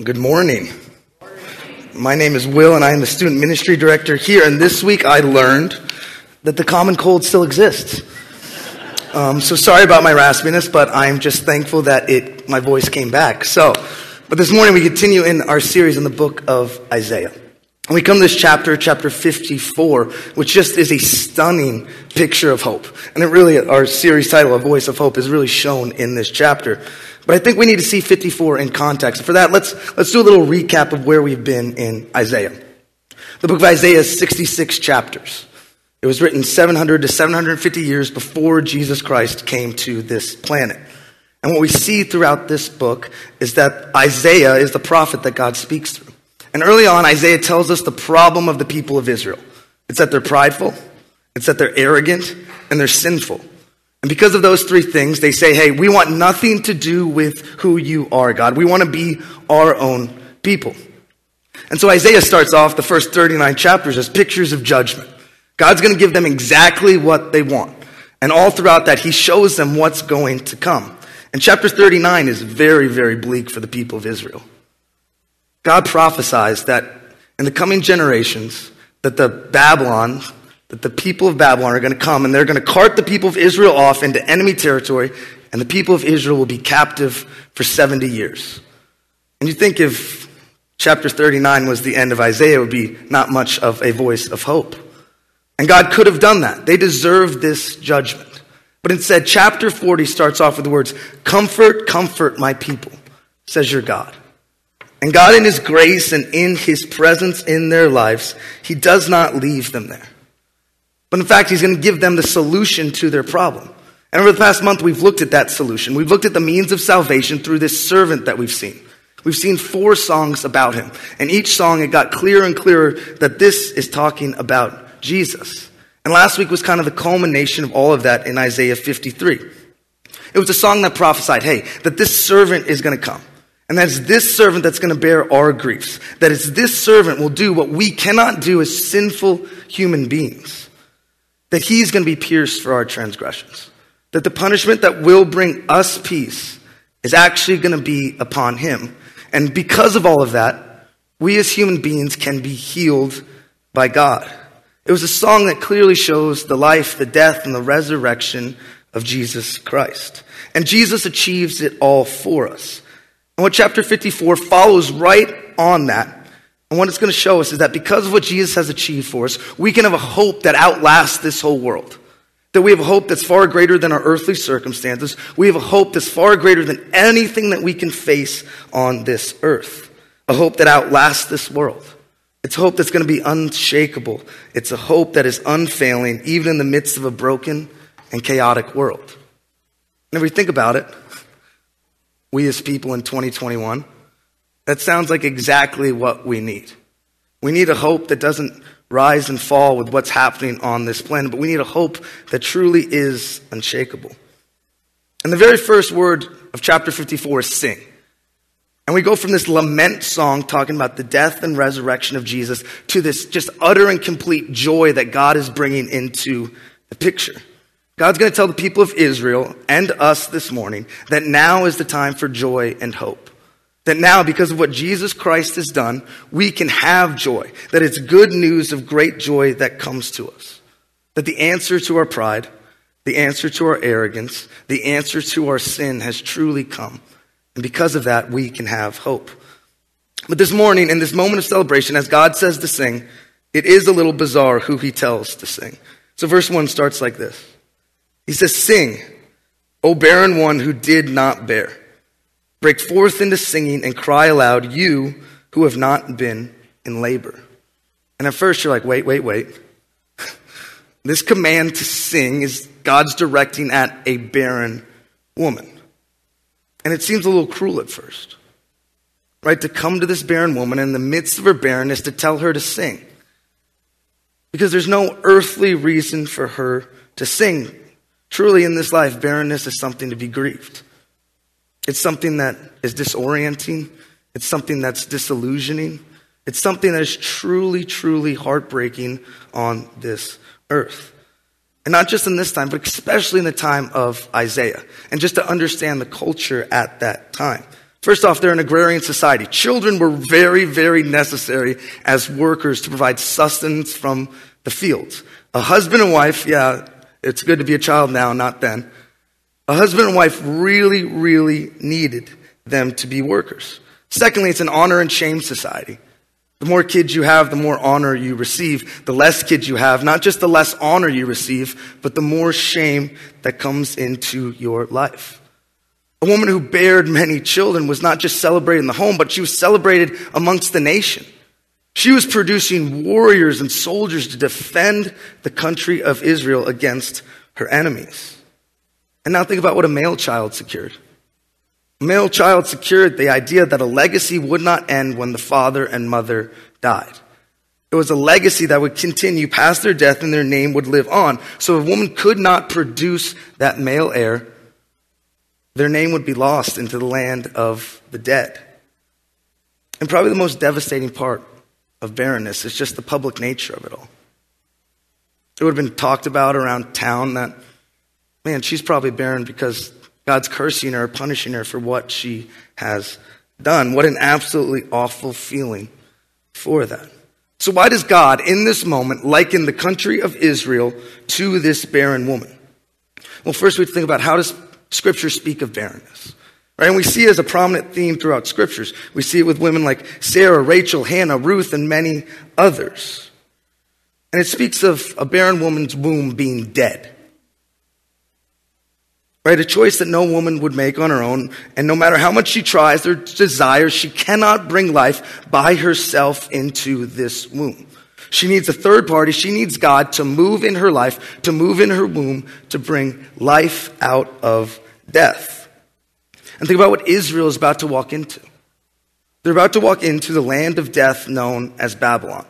Good morning. My name is Will, and I am the student ministry director here. And this week I learned that the common cold still exists. Um, so sorry about my raspiness, but I'm just thankful that it my voice came back. So, but this morning we continue in our series in the book of Isaiah. And we come to this chapter, chapter 54, which just is a stunning picture of hope. And it really, our series title, A Voice of Hope, is really shown in this chapter. But I think we need to see 54 in context. For that, let's, let's do a little recap of where we've been in Isaiah. The book of Isaiah is 66 chapters. It was written 700 to 750 years before Jesus Christ came to this planet. And what we see throughout this book is that Isaiah is the prophet that God speaks through. And early on, Isaiah tells us the problem of the people of Israel. It's that they're prideful, it's that they're arrogant, and they're sinful. And because of those three things, they say, hey, we want nothing to do with who you are, God. We want to be our own people. And so Isaiah starts off the first 39 chapters as pictures of judgment. God's going to give them exactly what they want. And all throughout that, he shows them what's going to come. And chapter 39 is very, very bleak for the people of Israel. God prophesies that in the coming generations, that the Babylon, that the people of Babylon are going to come and they're going to cart the people of Israel off into enemy territory, and the people of Israel will be captive for 70 years. And you think if chapter 39 was the end of Isaiah, it would be not much of a voice of hope. And God could have done that. They deserved this judgment. But instead, chapter 40 starts off with the words, Comfort, comfort my people, says your God. And God, in His grace and in His presence in their lives, He does not leave them there. But in fact, he's going to give them the solution to their problem. And over the past month, we've looked at that solution. We've looked at the means of salvation through this servant that we've seen. We've seen four songs about him. And each song, it got clearer and clearer that this is talking about Jesus. And last week was kind of the culmination of all of that in Isaiah 53. It was a song that prophesied, hey, that this servant is going to come. And that it's this servant that's going to bear our griefs. That it's this servant will do what we cannot do as sinful human beings that he's going to be pierced for our transgressions. That the punishment that will bring us peace is actually going to be upon him. And because of all of that, we as human beings can be healed by God. It was a song that clearly shows the life, the death, and the resurrection of Jesus Christ. And Jesus achieves it all for us. And what chapter 54 follows right on that and what it's going to show us is that because of what Jesus has achieved for us, we can have a hope that outlasts this whole world. That we have a hope that's far greater than our earthly circumstances. We have a hope that's far greater than anything that we can face on this earth. A hope that outlasts this world. It's hope that's going to be unshakable. It's a hope that is unfailing, even in the midst of a broken and chaotic world. And if we think about it, we as people in 2021, that sounds like exactly what we need. We need a hope that doesn't rise and fall with what's happening on this planet, but we need a hope that truly is unshakable. And the very first word of chapter 54 is sing. And we go from this lament song talking about the death and resurrection of Jesus to this just utter and complete joy that God is bringing into the picture. God's going to tell the people of Israel and us this morning that now is the time for joy and hope. That now, because of what Jesus Christ has done, we can have joy. That it's good news of great joy that comes to us. That the answer to our pride, the answer to our arrogance, the answer to our sin has truly come. And because of that, we can have hope. But this morning, in this moment of celebration, as God says to sing, it is a little bizarre who he tells to sing. So verse 1 starts like this He says, Sing, O barren one who did not bear. Break forth into singing and cry aloud, you who have not been in labor. And at first you're like, wait, wait, wait. this command to sing is God's directing at a barren woman. And it seems a little cruel at first, right? To come to this barren woman in the midst of her barrenness to tell her to sing. Because there's no earthly reason for her to sing. Truly, in this life, barrenness is something to be grieved. It's something that is disorienting. It's something that's disillusioning. It's something that is truly, truly heartbreaking on this earth. And not just in this time, but especially in the time of Isaiah. And just to understand the culture at that time. First off, they're an agrarian society. Children were very, very necessary as workers to provide sustenance from the fields. A husband and wife, yeah, it's good to be a child now, not then. A husband and wife really, really needed them to be workers. Secondly, it's an honor and shame society. The more kids you have, the more honor you receive. The less kids you have, not just the less honor you receive, but the more shame that comes into your life. A woman who bared many children was not just celebrated in the home, but she was celebrated amongst the nation. She was producing warriors and soldiers to defend the country of Israel against her enemies. And now think about what a male child secured. A male child secured the idea that a legacy would not end when the father and mother died. It was a legacy that would continue past their death and their name would live on. So if a woman could not produce that male heir, their name would be lost into the land of the dead. And probably the most devastating part of barrenness is just the public nature of it all. It would have been talked about around town that, man, she's probably barren because God's cursing her, punishing her for what she has done. What an absolutely awful feeling for that. So, why does God, in this moment, liken the country of Israel to this barren woman? Well, first we think about how does Scripture speak of barrenness. Right? And we see it as a prominent theme throughout scriptures. We see it with women like Sarah, Rachel, Hannah, Ruth, and many others. And it speaks of a barren woman's womb being dead. Right? A choice that no woman would make on her own. And no matter how much she tries or desires, she cannot bring life by herself into this womb. She needs a third party. She needs God to move in her life, to move in her womb, to bring life out of death. And think about what Israel is about to walk into. They're about to walk into the land of death known as Babylon.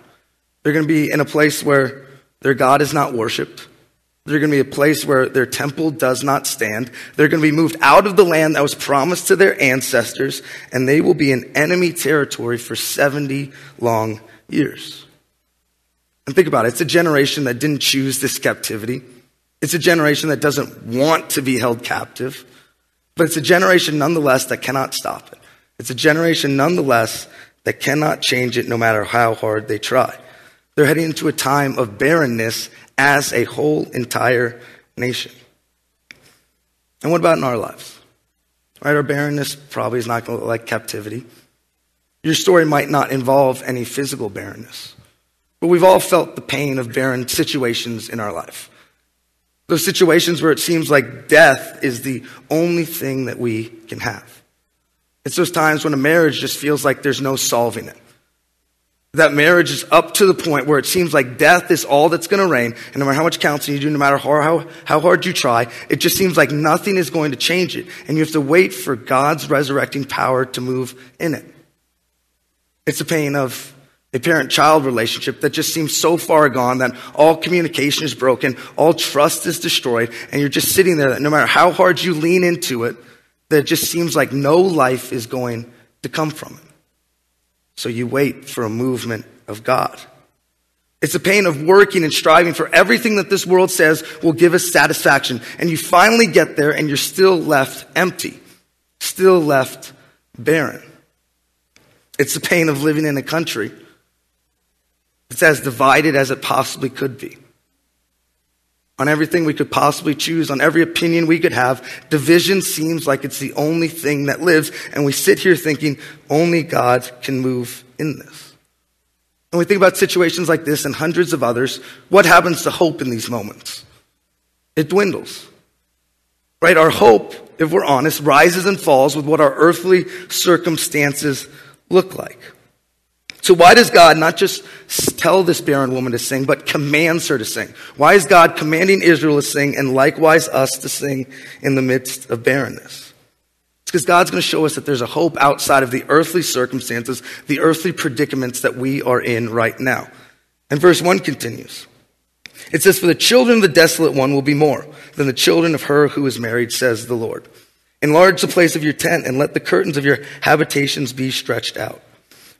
They're going to be in a place where their God is not worshiped. They're going to be a place where their temple does not stand. They're going to be moved out of the land that was promised to their ancestors, and they will be in enemy territory for 70 long years. And think about it it's a generation that didn't choose this captivity. It's a generation that doesn't want to be held captive, but it's a generation nonetheless that cannot stop it. It's a generation nonetheless that cannot change it no matter how hard they try. They're heading into a time of barrenness as a whole entire nation. And what about in our lives? Right, our barrenness probably is not going to look like captivity. Your story might not involve any physical barrenness, but we've all felt the pain of barren situations in our life. Those situations where it seems like death is the only thing that we can have. It's those times when a marriage just feels like there's no solving it. That marriage is up to the point where it seems like death is all that's going to reign. And no matter how much counseling you do, no matter how, how, how hard you try, it just seems like nothing is going to change it. And you have to wait for God's resurrecting power to move in it. It's the pain of a parent child relationship that just seems so far gone that all communication is broken, all trust is destroyed, and you're just sitting there that no matter how hard you lean into it, that it just seems like no life is going to come from it. So you wait for a movement of God. It's the pain of working and striving for everything that this world says will give us satisfaction. And you finally get there and you're still left empty, still left barren. It's the pain of living in a country it's as divided as it possibly could be. On everything we could possibly choose, on every opinion we could have, division seems like it's the only thing that lives, and we sit here thinking only God can move in this. And we think about situations like this and hundreds of others, what happens to hope in these moments? It dwindles. Right? Our hope, if we're honest, rises and falls with what our earthly circumstances look like. So why does God not just tell this barren woman to sing, but commands her to sing? Why is God commanding Israel to sing and likewise us to sing in the midst of barrenness? It's because God's going to show us that there's a hope outside of the earthly circumstances, the earthly predicaments that we are in right now. And verse 1 continues. It says, For the children of the desolate one will be more than the children of her who is married, says the Lord. Enlarge the place of your tent and let the curtains of your habitations be stretched out.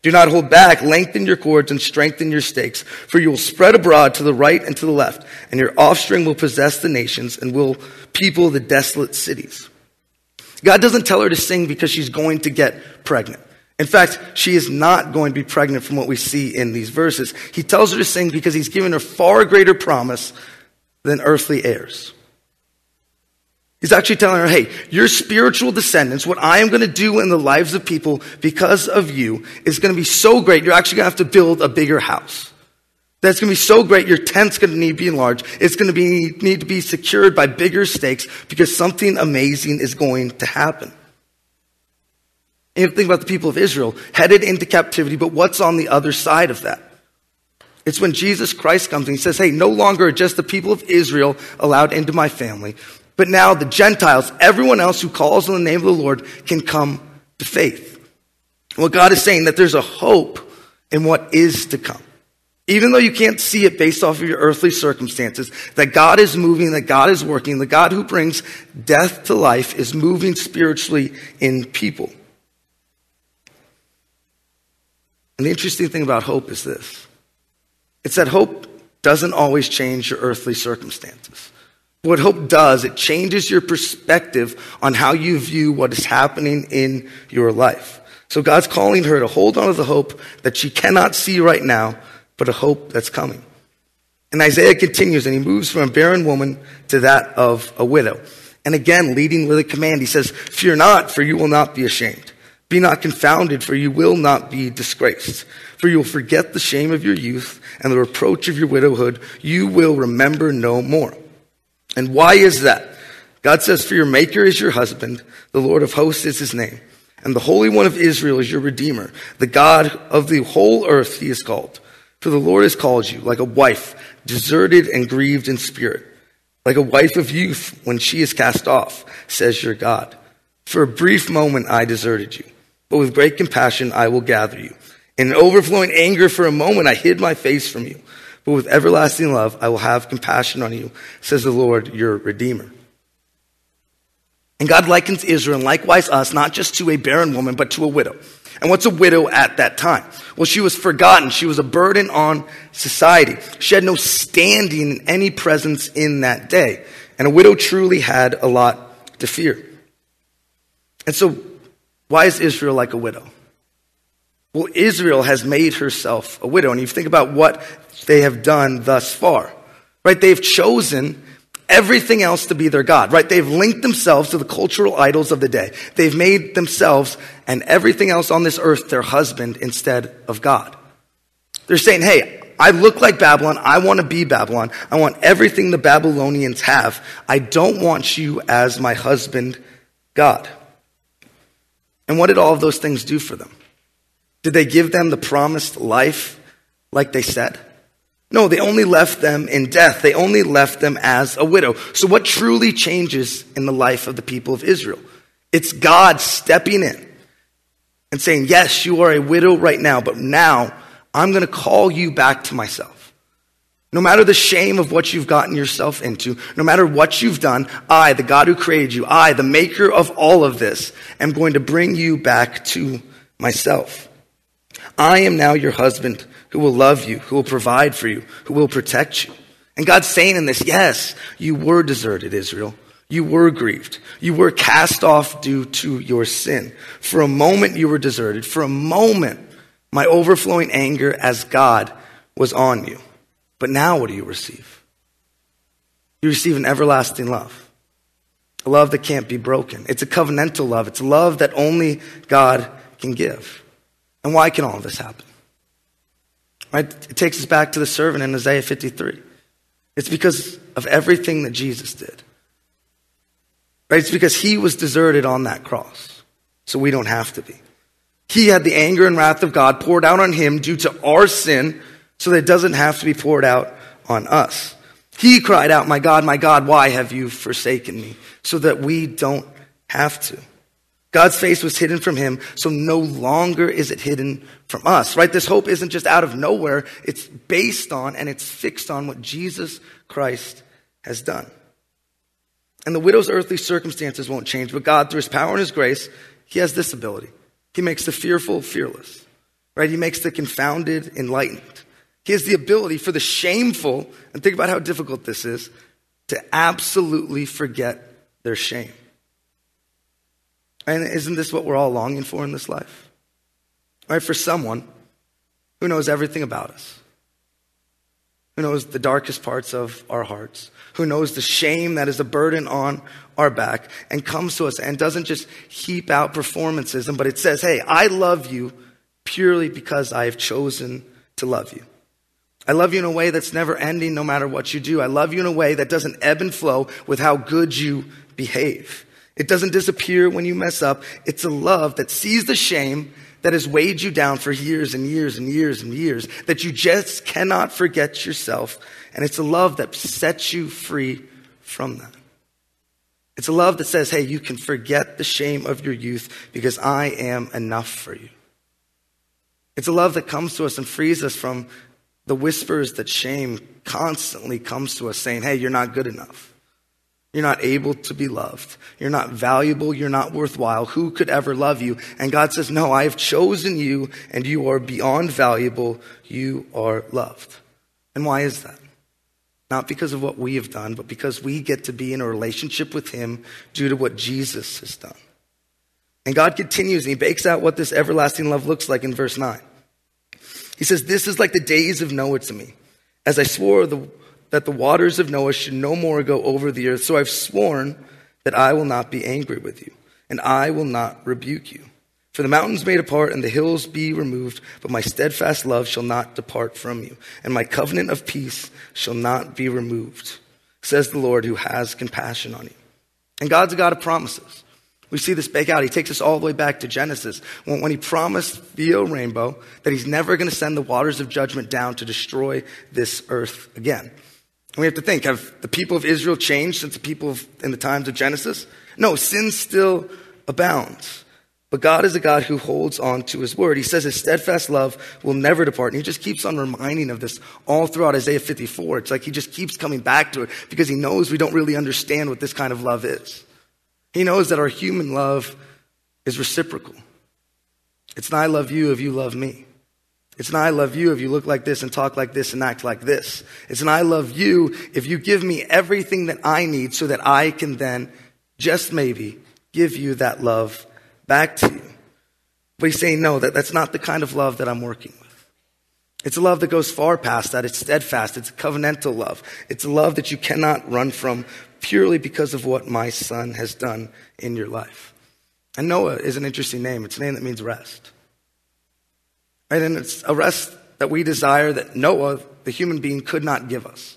Do not hold back. Lengthen your cords and strengthen your stakes, for you will spread abroad to the right and to the left, and your offspring will possess the nations and will people the desolate cities. God doesn't tell her to sing because she's going to get pregnant. In fact, she is not going to be pregnant from what we see in these verses. He tells her to sing because he's given her far greater promise than earthly heirs. He's actually telling her, hey, your spiritual descendants, what I am going to do in the lives of people because of you is going to be so great, you're actually going to have to build a bigger house. That's going to be so great, your tent's going to need to be enlarged. It's going to be, need to be secured by bigger stakes because something amazing is going to happen. And you think about the people of Israel headed into captivity, but what's on the other side of that? It's when Jesus Christ comes and he says, Hey, no longer are just the people of Israel allowed into my family, but now the Gentiles, everyone else who calls on the name of the Lord, can come to faith. Well, God is saying that there's a hope in what is to come. Even though you can't see it based off of your earthly circumstances, that God is moving, that God is working, the God who brings death to life is moving spiritually in people. And the interesting thing about hope is this it's that hope doesn't always change your earthly circumstances. What hope does, it changes your perspective on how you view what is happening in your life. So God's calling her to hold on to the hope that she cannot see right now, but a hope that's coming. And Isaiah continues and he moves from a barren woman to that of a widow. And again, leading with a command, he says, Fear not, for you will not be ashamed. Be not confounded, for you will not be disgraced. For you will forget the shame of your youth and the reproach of your widowhood. You will remember no more. And why is that? God says, For your Maker is your husband, the Lord of hosts is his name, and the Holy One of Israel is your Redeemer, the God of the whole earth he is called. For the Lord has called you like a wife, deserted and grieved in spirit, like a wife of youth when she is cast off, says your God. For a brief moment I deserted you, but with great compassion I will gather you. In overflowing anger for a moment I hid my face from you. But with everlasting love, I will have compassion on you, says the Lord, your Redeemer. And God likens Israel and likewise us, not just to a barren woman, but to a widow. And what's a widow at that time? Well, she was forgotten. She was a burden on society. She had no standing in any presence in that day. And a widow truly had a lot to fear. And so, why is Israel like a widow? Well, Israel has made herself a widow. And if you think about what they have done thus far, right? They've chosen everything else to be their God, right? They've linked themselves to the cultural idols of the day. They've made themselves and everything else on this earth their husband instead of God. They're saying, hey, I look like Babylon. I want to be Babylon. I want everything the Babylonians have. I don't want you as my husband, God. And what did all of those things do for them? Did they give them the promised life like they said? No, they only left them in death. They only left them as a widow. So, what truly changes in the life of the people of Israel? It's God stepping in and saying, Yes, you are a widow right now, but now I'm going to call you back to myself. No matter the shame of what you've gotten yourself into, no matter what you've done, I, the God who created you, I, the maker of all of this, am going to bring you back to myself. I am now your husband who will love you, who will provide for you, who will protect you. And God's saying in this, yes, you were deserted, Israel. You were grieved. You were cast off due to your sin. For a moment, you were deserted. For a moment, my overflowing anger as God was on you. But now, what do you receive? You receive an everlasting love. A love that can't be broken. It's a covenantal love. It's love that only God can give. And why can all of this happen? Right? It takes us back to the servant in Isaiah 53. It's because of everything that Jesus did. Right? It's because he was deserted on that cross. So we don't have to be. He had the anger and wrath of God poured out on him due to our sin so that it doesn't have to be poured out on us. He cried out, My God, my God, why have you forsaken me? So that we don't have to. God's face was hidden from him, so no longer is it hidden from us, right? This hope isn't just out of nowhere. It's based on and it's fixed on what Jesus Christ has done. And the widow's earthly circumstances won't change, but God, through his power and his grace, he has this ability. He makes the fearful fearless, right? He makes the confounded enlightened. He has the ability for the shameful, and think about how difficult this is, to absolutely forget their shame. And isn't this what we're all longing for in this life? Right? For someone who knows everything about us, who knows the darkest parts of our hearts, who knows the shame that is a burden on our back, and comes to us and doesn't just heap out performances, but it says, Hey, I love you purely because I have chosen to love you. I love you in a way that's never ending no matter what you do. I love you in a way that doesn't ebb and flow with how good you behave. It doesn't disappear when you mess up. It's a love that sees the shame that has weighed you down for years and years and years and years, that you just cannot forget yourself. And it's a love that sets you free from that. It's a love that says, hey, you can forget the shame of your youth because I am enough for you. It's a love that comes to us and frees us from the whispers that shame constantly comes to us saying, hey, you're not good enough. You're not able to be loved. You're not valuable. You're not worthwhile. Who could ever love you? And God says, no, I have chosen you and you are beyond valuable. You are loved. And why is that? Not because of what we have done, but because we get to be in a relationship with Him due to what Jesus has done. And God continues and He bakes out what this everlasting love looks like in verse 9. He says, This is like the days of Noah to me. As I swore the, that the waters of Noah should no more go over the earth, so I've sworn that I will not be angry with you, and I will not rebuke you. For the mountains may depart and the hills be removed, but my steadfast love shall not depart from you, and my covenant of peace shall not be removed, says the Lord who has compassion on you. And God's a God of promises. We see this bake out. He takes us all the way back to Genesis when, when he promised via rainbow that he's never going to send the waters of judgment down to destroy this earth again. And we have to think, have the people of Israel changed since the people of, in the times of Genesis? No, sin still abounds. But God is a God who holds on to his word. He says his steadfast love will never depart. And he just keeps on reminding of this all throughout Isaiah 54. It's like he just keeps coming back to it because he knows we don't really understand what this kind of love is. He knows that our human love is reciprocal. It's an I love you if you love me. It's an I love you if you look like this and talk like this and act like this. It's an I love you if you give me everything that I need so that I can then, just maybe, give you that love back to you. But he's saying, no, that, that's not the kind of love that I'm working with. It's a love that goes far past that. It's steadfast. It's a covenantal love. It's a love that you cannot run from purely because of what my son has done in your life. And Noah is an interesting name. It's a name that means rest. And it's a rest that we desire that Noah, the human being, could not give us.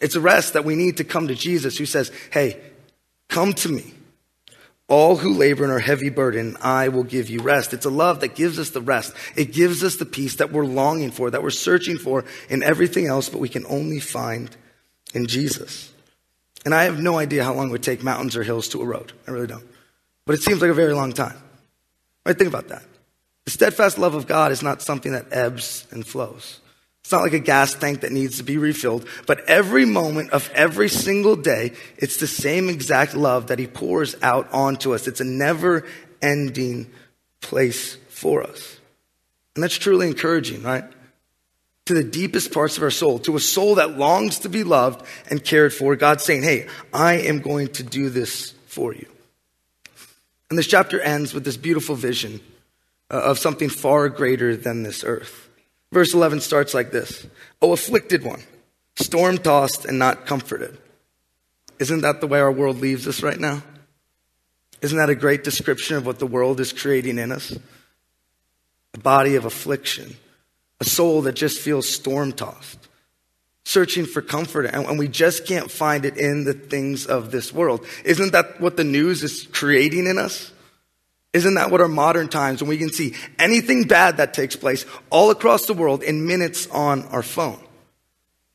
It's a rest that we need to come to Jesus who says, Hey, come to me. All who labor and are heavy burden, I will give you rest. It's a love that gives us the rest. It gives us the peace that we're longing for, that we're searching for in everything else, but we can only find in Jesus. And I have no idea how long it would take mountains or hills to erode. I really don't. But it seems like a very long time. Right? Think about that. The steadfast love of God is not something that ebbs and flows. It's not like a gas tank that needs to be refilled, but every moment of every single day, it's the same exact love that He pours out onto us. It's a never ending place for us. And that's truly encouraging, right? to the deepest parts of our soul, to a soul that longs to be loved and cared for. God's saying, Hey, I am going to do this for you. And this chapter ends with this beautiful vision Uh, of something far greater than this earth. Verse 11 starts like this O afflicted one, storm tossed and not comforted. Isn't that the way our world leaves us right now? Isn't that a great description of what the world is creating in us? A body of affliction a soul that just feels storm tossed, searching for comfort, and we just can't find it in the things of this world. Isn't that what the news is creating in us? Isn't that what our modern times, when we can see anything bad that takes place all across the world in minutes on our phone?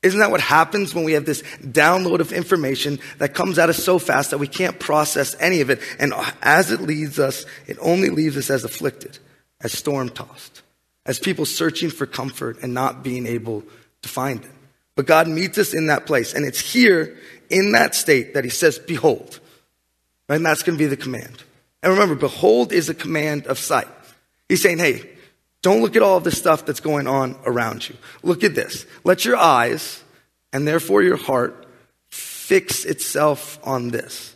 Isn't that what happens when we have this download of information that comes at us so fast that we can't process any of it? And as it leads us, it only leaves us as afflicted, as storm tossed as people searching for comfort and not being able to find it. But God meets us in that place. And it's here in that state that He says, Behold. And that's going to be the command. And remember, behold is a command of sight. He's saying, Hey, don't look at all of the stuff that's going on around you. Look at this. Let your eyes and therefore your heart fix itself on this.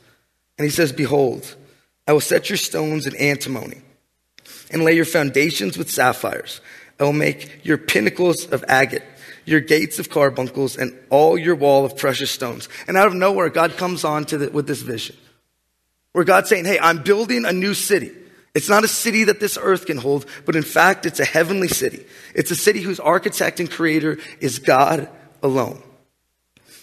And He says, Behold, I will set your stones in antimony and lay your foundations with sapphires. I will make your pinnacles of agate, your gates of carbuncles, and all your wall of precious stones. And out of nowhere, God comes on to the, with this vision where God's saying, Hey, I'm building a new city. It's not a city that this earth can hold, but in fact, it's a heavenly city. It's a city whose architect and creator is God alone.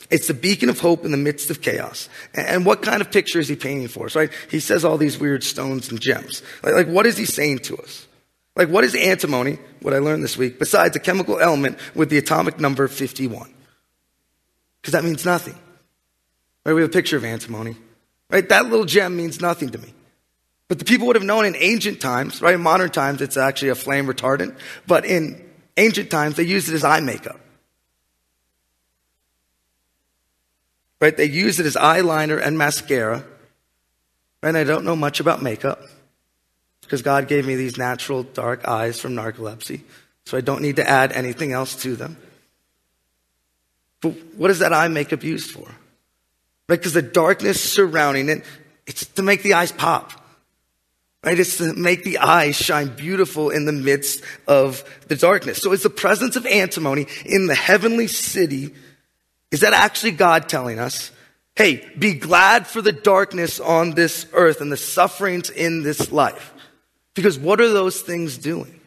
It's the beacon of hope in the midst of chaos. And what kind of picture is he painting for us, right? He says all these weird stones and gems. Like, like what is he saying to us? Like, what is antimony, what I learned this week, besides a chemical element with the atomic number 51? Because that means nothing. Right? We have a picture of antimony. Right? That little gem means nothing to me. But the people would have known in ancient times, right? In modern times, it's actually a flame retardant. But in ancient times, they used it as eye makeup. Right? They used it as eyeliner and mascara. And I don't know much about makeup because God gave me these natural dark eyes from narcolepsy. So I don't need to add anything else to them. But what is that eye makeup used for? Right? Because the darkness surrounding it, it's to make the eyes pop. Right? It's to make the eyes shine beautiful in the midst of the darkness. So it's the presence of antimony in the heavenly city. Is that actually God telling us, hey, be glad for the darkness on this earth and the sufferings in this life? Because what are those things doing?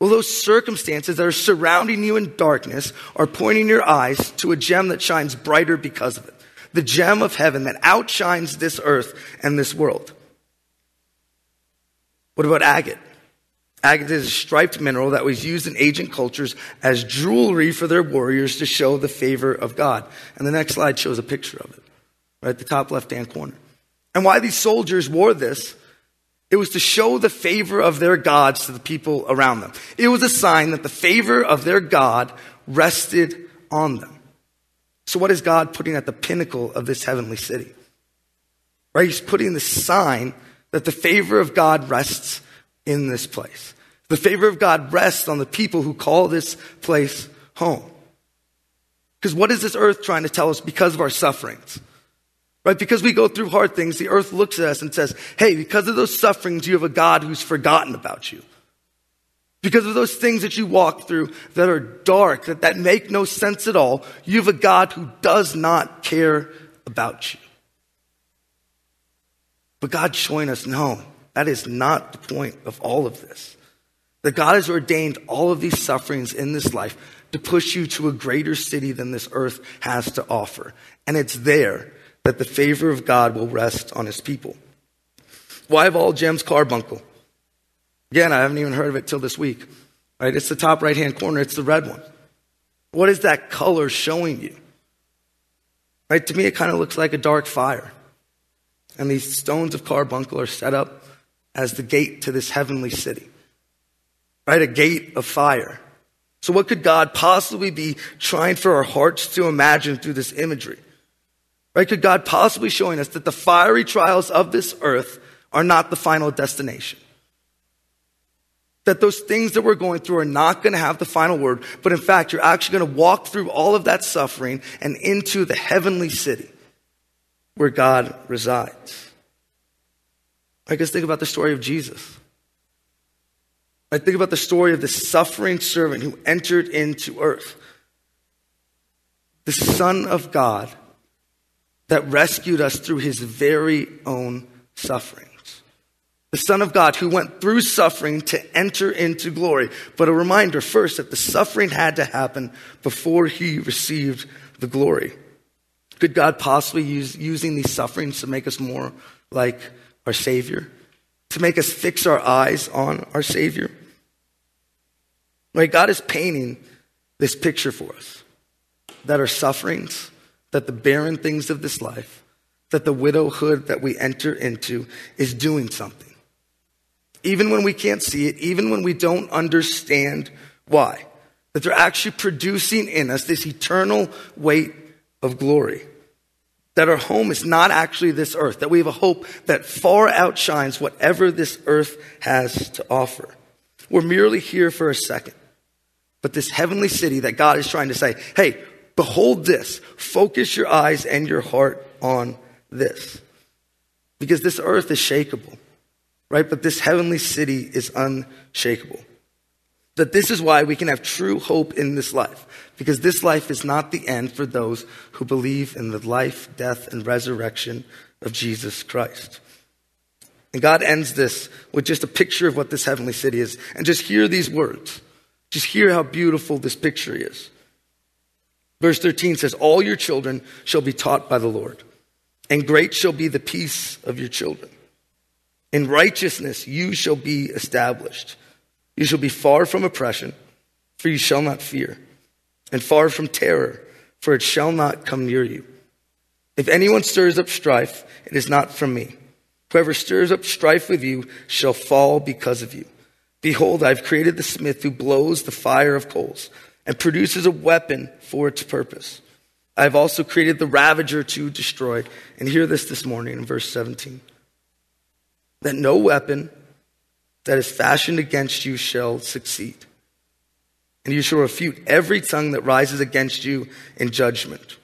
Well, those circumstances that are surrounding you in darkness are pointing your eyes to a gem that shines brighter because of it. The gem of heaven that outshines this earth and this world. What about agate? Agate is a striped mineral that was used in ancient cultures as jewelry for their warriors to show the favor of God. And the next slide shows a picture of it, right at the top left hand corner. And why these soldiers wore this, it was to show the favor of their gods to the people around them. It was a sign that the favor of their God rested on them. So, what is God putting at the pinnacle of this heavenly city? Right? He's putting the sign that the favor of God rests in this place. The favor of God rests on the people who call this place home. Because what is this earth trying to tell us because of our sufferings? Right? Because we go through hard things, the earth looks at us and says, hey, because of those sufferings, you have a God who's forgotten about you. Because of those things that you walk through that are dark, that, that make no sense at all, you have a God who does not care about you. But God's showing us no, that is not the point of all of this. That God has ordained all of these sufferings in this life to push you to a greater city than this earth has to offer. And it's there that the favor of God will rest on his people. Why of all gems carbuncle? Again, I haven't even heard of it till this week. Right? It's the top right hand corner, it's the red one. What is that color showing you? Right? To me, it kind of looks like a dark fire. And these stones of carbuncle are set up as the gate to this heavenly city. Right? A gate of fire. So, what could God possibly be trying for our hearts to imagine through this imagery? Right? Could God possibly showing us that the fiery trials of this earth are not the final destination? That those things that we're going through are not going to have the final word, but in fact, you're actually going to walk through all of that suffering and into the heavenly city where God resides. I guess think about the story of Jesus. I think about the story of the suffering servant who entered into earth. The Son of God that rescued us through his very own sufferings. The Son of God who went through suffering to enter into glory. But a reminder first that the suffering had to happen before he received the glory. Could God possibly use using these sufferings to make us more like our Savior? To make us fix our eyes on our Savior? Right? God is painting this picture for us that our sufferings, that the barren things of this life, that the widowhood that we enter into is doing something. Even when we can't see it, even when we don't understand why. That they're actually producing in us this eternal weight of glory. That our home is not actually this earth, that we have a hope that far outshines whatever this earth has to offer. We're merely here for a second. But this heavenly city that God is trying to say, hey, behold this. Focus your eyes and your heart on this. Because this earth is shakable, right? But this heavenly city is unshakable. That this is why we can have true hope in this life. Because this life is not the end for those who believe in the life, death, and resurrection of Jesus Christ. And God ends this with just a picture of what this heavenly city is. And just hear these words. Just hear how beautiful this picture is. Verse 13 says, All your children shall be taught by the Lord, and great shall be the peace of your children. In righteousness you shall be established. You shall be far from oppression, for you shall not fear, and far from terror, for it shall not come near you. If anyone stirs up strife, it is not from me. Whoever stirs up strife with you shall fall because of you. Behold, I've created the smith who blows the fire of coals and produces a weapon for its purpose. I have also created the ravager to destroy. And hear this this morning in verse 17 that no weapon that is fashioned against you shall succeed. And you shall refute every tongue that rises against you in judgment.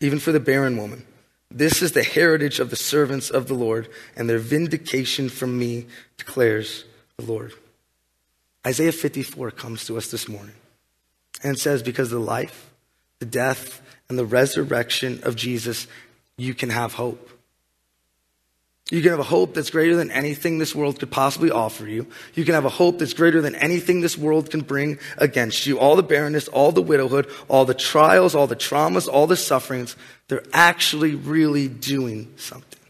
Even for the barren woman. This is the heritage of the servants of the Lord, and their vindication from me declares the Lord. Isaiah 54 comes to us this morning and says, Because of the life, the death, and the resurrection of Jesus, you can have hope. You can have a hope that's greater than anything this world could possibly offer you. You can have a hope that's greater than anything this world can bring against you. All the barrenness, all the widowhood, all the trials, all the traumas, all the sufferings, they're actually really doing something.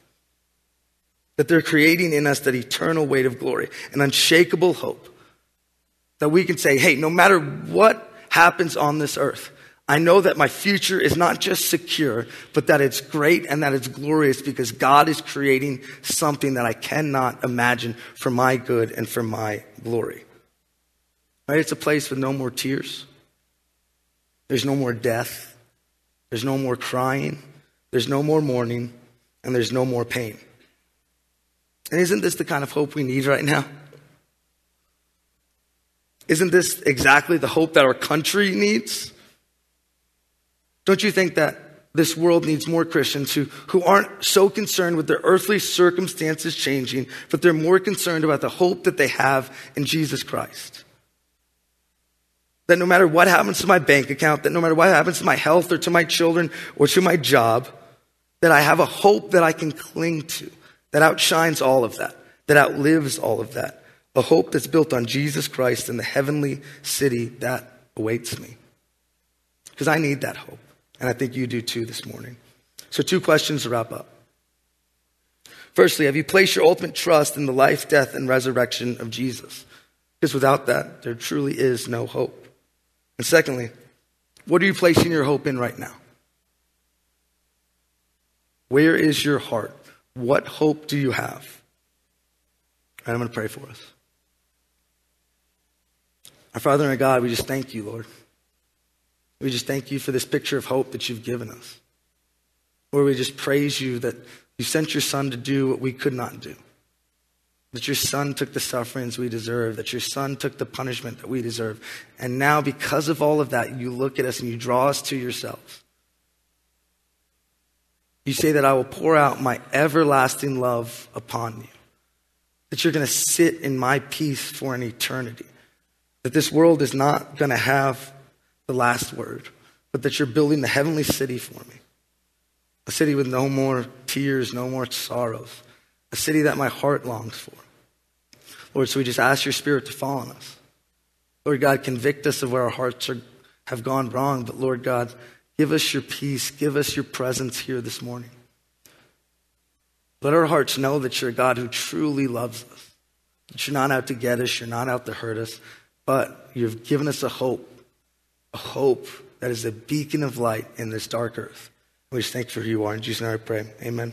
That they're creating in us that eternal weight of glory, an unshakable hope. That we can say, hey, no matter what happens on this earth, I know that my future is not just secure, but that it's great and that it's glorious because God is creating something that I cannot imagine for my good and for my glory. Right? It's a place with no more tears. There's no more death. There's no more crying. There's no more mourning. And there's no more pain. And isn't this the kind of hope we need right now? Isn't this exactly the hope that our country needs? Don't you think that this world needs more Christians who, who aren't so concerned with their earthly circumstances changing, but they're more concerned about the hope that they have in Jesus Christ? That no matter what happens to my bank account, that no matter what happens to my health or to my children or to my job, that I have a hope that I can cling to, that outshines all of that, that outlives all of that. A hope that's built on Jesus Christ and the heavenly city that awaits me. Because I need that hope. And I think you do too this morning. So, two questions to wrap up. Firstly, have you placed your ultimate trust in the life, death, and resurrection of Jesus? Because without that, there truly is no hope. And secondly, what are you placing your hope in right now? Where is your heart? What hope do you have? And I'm going to pray for us. Our Father and our God, we just thank you, Lord. We just thank you for this picture of hope that you've given us. Lord, we just praise you that you sent your Son to do what we could not do. That your Son took the sufferings we deserve, that your Son took the punishment that we deserve. And now, because of all of that, you look at us and you draw us to yourself. You say that I will pour out my everlasting love upon you. That you're going to sit in my peace for an eternity. That this world is not going to have the last word, but that you're building the heavenly city for me. A city with no more tears, no more sorrows. A city that my heart longs for. Lord, so we just ask your spirit to fall on us. Lord God, convict us of where our hearts are, have gone wrong, but Lord God, give us your peace, give us your presence here this morning. Let our hearts know that you're a God who truly loves us. That you're not out to get us, you're not out to hurt us, but you've given us a hope, a hope that is a beacon of light in this dark earth. We just thank you for who you are. In Jesus' name I pray. Amen.